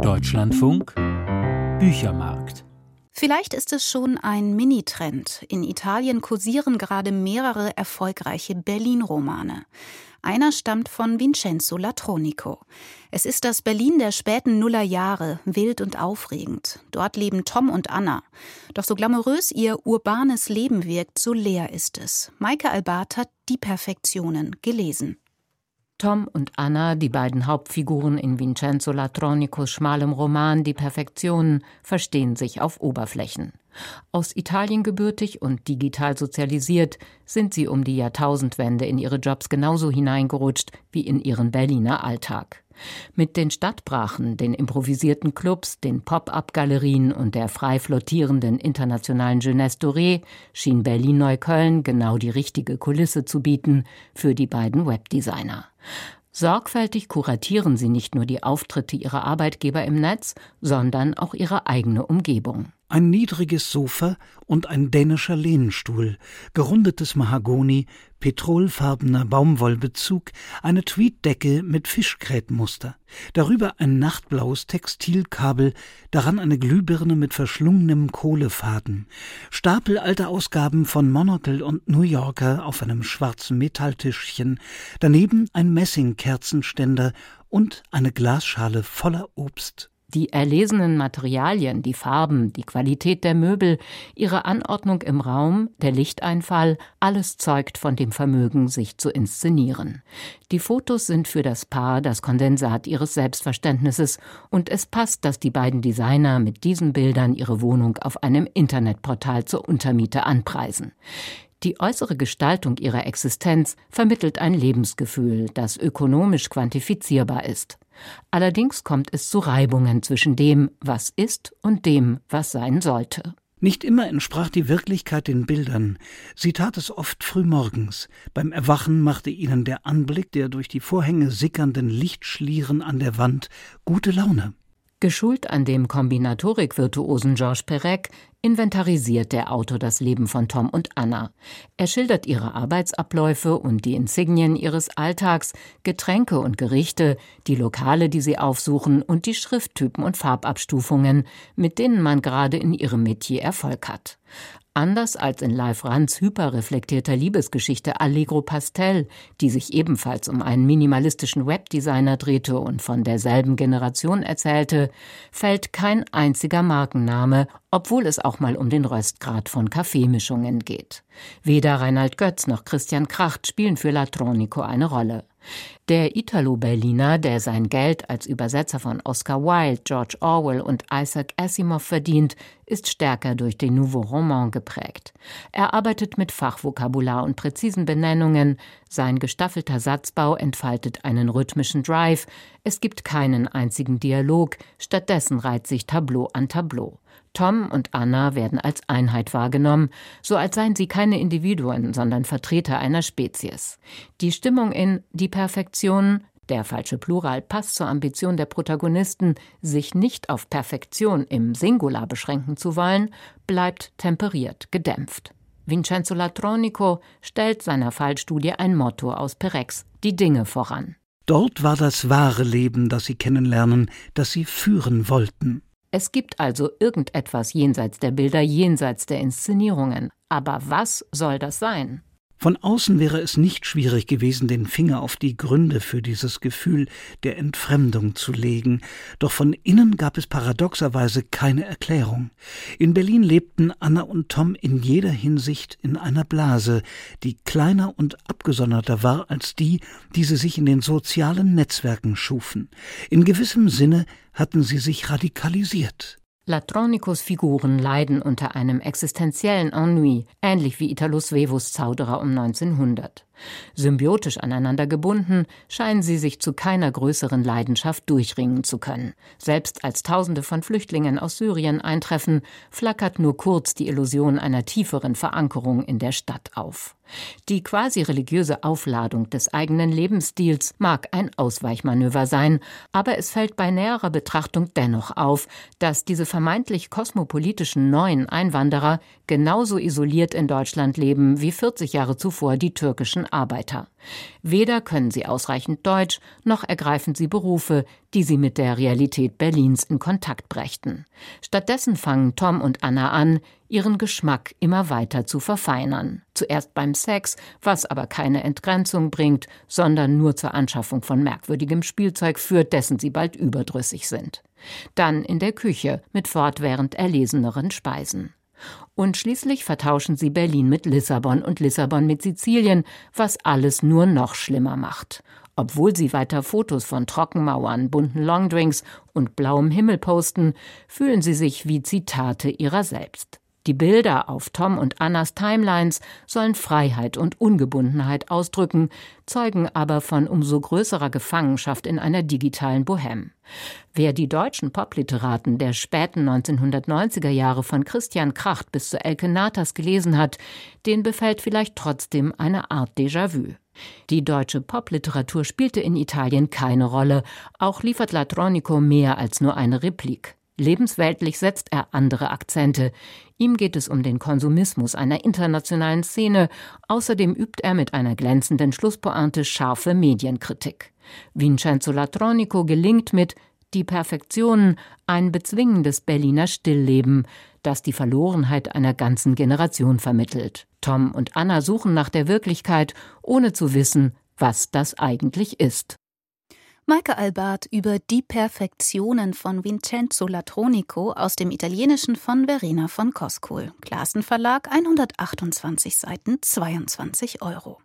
Deutschlandfunk Büchermarkt. Vielleicht ist es schon ein Mini-Trend. In Italien kursieren gerade mehrere erfolgreiche Berlin-Romane. Einer stammt von Vincenzo Latronico. Es ist das Berlin der späten Nullerjahre, wild und aufregend. Dort leben Tom und Anna. Doch so glamourös ihr urbanes Leben wirkt, so leer ist es. Maike Albart hat Die Perfektionen gelesen. Tom und Anna, die beiden Hauptfiguren in Vincenzo Latronicos schmalem Roman Die Perfektionen, verstehen sich auf Oberflächen. Aus Italien gebürtig und digital sozialisiert, sind sie um die Jahrtausendwende in ihre Jobs genauso hineingerutscht wie in ihren Berliner Alltag. Mit den Stadtbrachen, den improvisierten Clubs, den Pop-up-Galerien und der frei flottierenden internationalen Jeunesse Doré schien Berlin-Neukölln genau die richtige Kulisse zu bieten für die beiden Webdesigner. Sorgfältig kuratieren sie nicht nur die Auftritte ihrer Arbeitgeber im Netz, sondern auch ihre eigene Umgebung ein niedriges Sofa und ein dänischer Lehnstuhl, gerundetes Mahagoni, petrolfarbener Baumwollbezug, eine Tweeddecke mit Fischgrätmuster, darüber ein nachtblaues Textilkabel, daran eine Glühbirne mit verschlungenem Kohlefaden, Stapel alter Ausgaben von Monocle und New Yorker auf einem schwarzen Metalltischchen, daneben ein Messingkerzenständer und eine Glasschale voller Obst die erlesenen Materialien, die Farben, die Qualität der Möbel, ihre Anordnung im Raum, der Lichteinfall, alles zeugt von dem Vermögen, sich zu inszenieren. Die Fotos sind für das Paar das Kondensat ihres Selbstverständnisses und es passt, dass die beiden Designer mit diesen Bildern ihre Wohnung auf einem Internetportal zur Untermiete anpreisen. Die äußere Gestaltung ihrer Existenz vermittelt ein Lebensgefühl, das ökonomisch quantifizierbar ist. Allerdings kommt es zu Reibungen zwischen dem, was ist, und dem, was sein sollte. Nicht immer entsprach die Wirklichkeit den Bildern. Sie tat es oft frühmorgens. Beim Erwachen machte ihnen der Anblick der durch die Vorhänge sickernden Lichtschlieren an der Wand gute Laune. Geschult an dem Kombinatorik-Virtuosen Georges Perec inventarisiert der Autor das Leben von Tom und Anna. Er schildert ihre Arbeitsabläufe und die Insignien ihres Alltags, Getränke und Gerichte, die Lokale, die sie aufsuchen und die Schrifttypen und Farbabstufungen, mit denen man gerade in ihrem Metier Erfolg hat. Anders als in Live Rands hyperreflektierter Liebesgeschichte Allegro Pastel, die sich ebenfalls um einen minimalistischen Webdesigner drehte und von derselben Generation erzählte, fällt kein einziger Markenname, obwohl es auch mal um den Röstgrad von Kaffeemischungen geht. Weder Reinhard Götz noch Christian Kracht spielen für Latronico eine Rolle. Der Italo-Berliner, der sein Geld als Übersetzer von Oscar Wilde, George Orwell und Isaac Asimov verdient, ist stärker durch den Nouveau Roman geprägt. Er arbeitet mit Fachvokabular und präzisen Benennungen, sein gestaffelter Satzbau entfaltet einen rhythmischen Drive, es gibt keinen einzigen Dialog, stattdessen reiht sich Tableau an Tableau. Tom und Anna werden als Einheit wahrgenommen, so als seien sie keine Individuen, sondern Vertreter einer Spezies. Die Stimmung in Die Perfektion, der falsche Plural passt zur Ambition der Protagonisten, sich nicht auf Perfektion im Singular beschränken zu wollen, bleibt temperiert, gedämpft. Vincenzo Latronico stellt seiner Fallstudie ein Motto aus Perex, die Dinge voran. Dort war das wahre Leben, das sie kennenlernen, das sie führen wollten. Es gibt also irgendetwas jenseits der Bilder, jenseits der Inszenierungen. Aber was soll das sein? Von außen wäre es nicht schwierig gewesen, den Finger auf die Gründe für dieses Gefühl der Entfremdung zu legen, doch von innen gab es paradoxerweise keine Erklärung. In Berlin lebten Anna und Tom in jeder Hinsicht in einer Blase, die kleiner und abgesonderter war als die, die sie sich in den sozialen Netzwerken schufen. In gewissem Sinne hatten sie sich radikalisiert. Latronicos Figuren leiden unter einem existenziellen Ennui, ähnlich wie Italo Svevos Zauderer um 1900. Symbiotisch aneinander gebunden, scheinen sie sich zu keiner größeren Leidenschaft durchringen zu können. Selbst als Tausende von Flüchtlingen aus Syrien eintreffen, flackert nur kurz die Illusion einer tieferen Verankerung in der Stadt auf. Die quasi religiöse Aufladung des eigenen Lebensstils mag ein Ausweichmanöver sein, aber es fällt bei näherer Betrachtung dennoch auf, dass diese vermeintlich kosmopolitischen neuen Einwanderer genauso isoliert in Deutschland leben wie 40 Jahre zuvor die türkischen deutschen Arbeiter. Weder können sie ausreichend Deutsch, noch ergreifen sie Berufe, die sie mit der Realität Berlins in Kontakt brächten. Stattdessen fangen Tom und Anna an, ihren Geschmack immer weiter zu verfeinern. Zuerst beim Sex, was aber keine Entgrenzung bringt, sondern nur zur Anschaffung von merkwürdigem Spielzeug führt, dessen sie bald überdrüssig sind. Dann in der Küche mit fortwährend erleseneren Speisen. Und schließlich vertauschen sie Berlin mit Lissabon und Lissabon mit Sizilien, was alles nur noch schlimmer macht. Obwohl sie weiter Fotos von Trockenmauern, bunten Longdrinks und blauem Himmel posten, fühlen sie sich wie Zitate ihrer selbst. Die Bilder auf Tom und Annas Timelines sollen Freiheit und Ungebundenheit ausdrücken, zeugen aber von umso größerer Gefangenschaft in einer digitalen Bohème. Wer die deutschen Popliteraten der späten 1990er Jahre von Christian Kracht bis zu Elke Natas gelesen hat, den befällt vielleicht trotzdem eine Art Déjà-vu. Die deutsche Popliteratur spielte in Italien keine Rolle, auch liefert Latronico mehr als nur eine Replik. Lebensweltlich setzt er andere Akzente. Ihm geht es um den Konsumismus einer internationalen Szene. Außerdem übt er mit einer glänzenden Schlusspointe scharfe Medienkritik. Vincenzo Latronico gelingt mit Die Perfektionen ein bezwingendes Berliner Stillleben, das die Verlorenheit einer ganzen Generation vermittelt. Tom und Anna suchen nach der Wirklichkeit, ohne zu wissen, was das eigentlich ist. Maike Albert über Die Perfektionen von Vincenzo Latronico aus dem Italienischen von Verena von Koskol. Klassenverlag 128 Seiten, 22 Euro.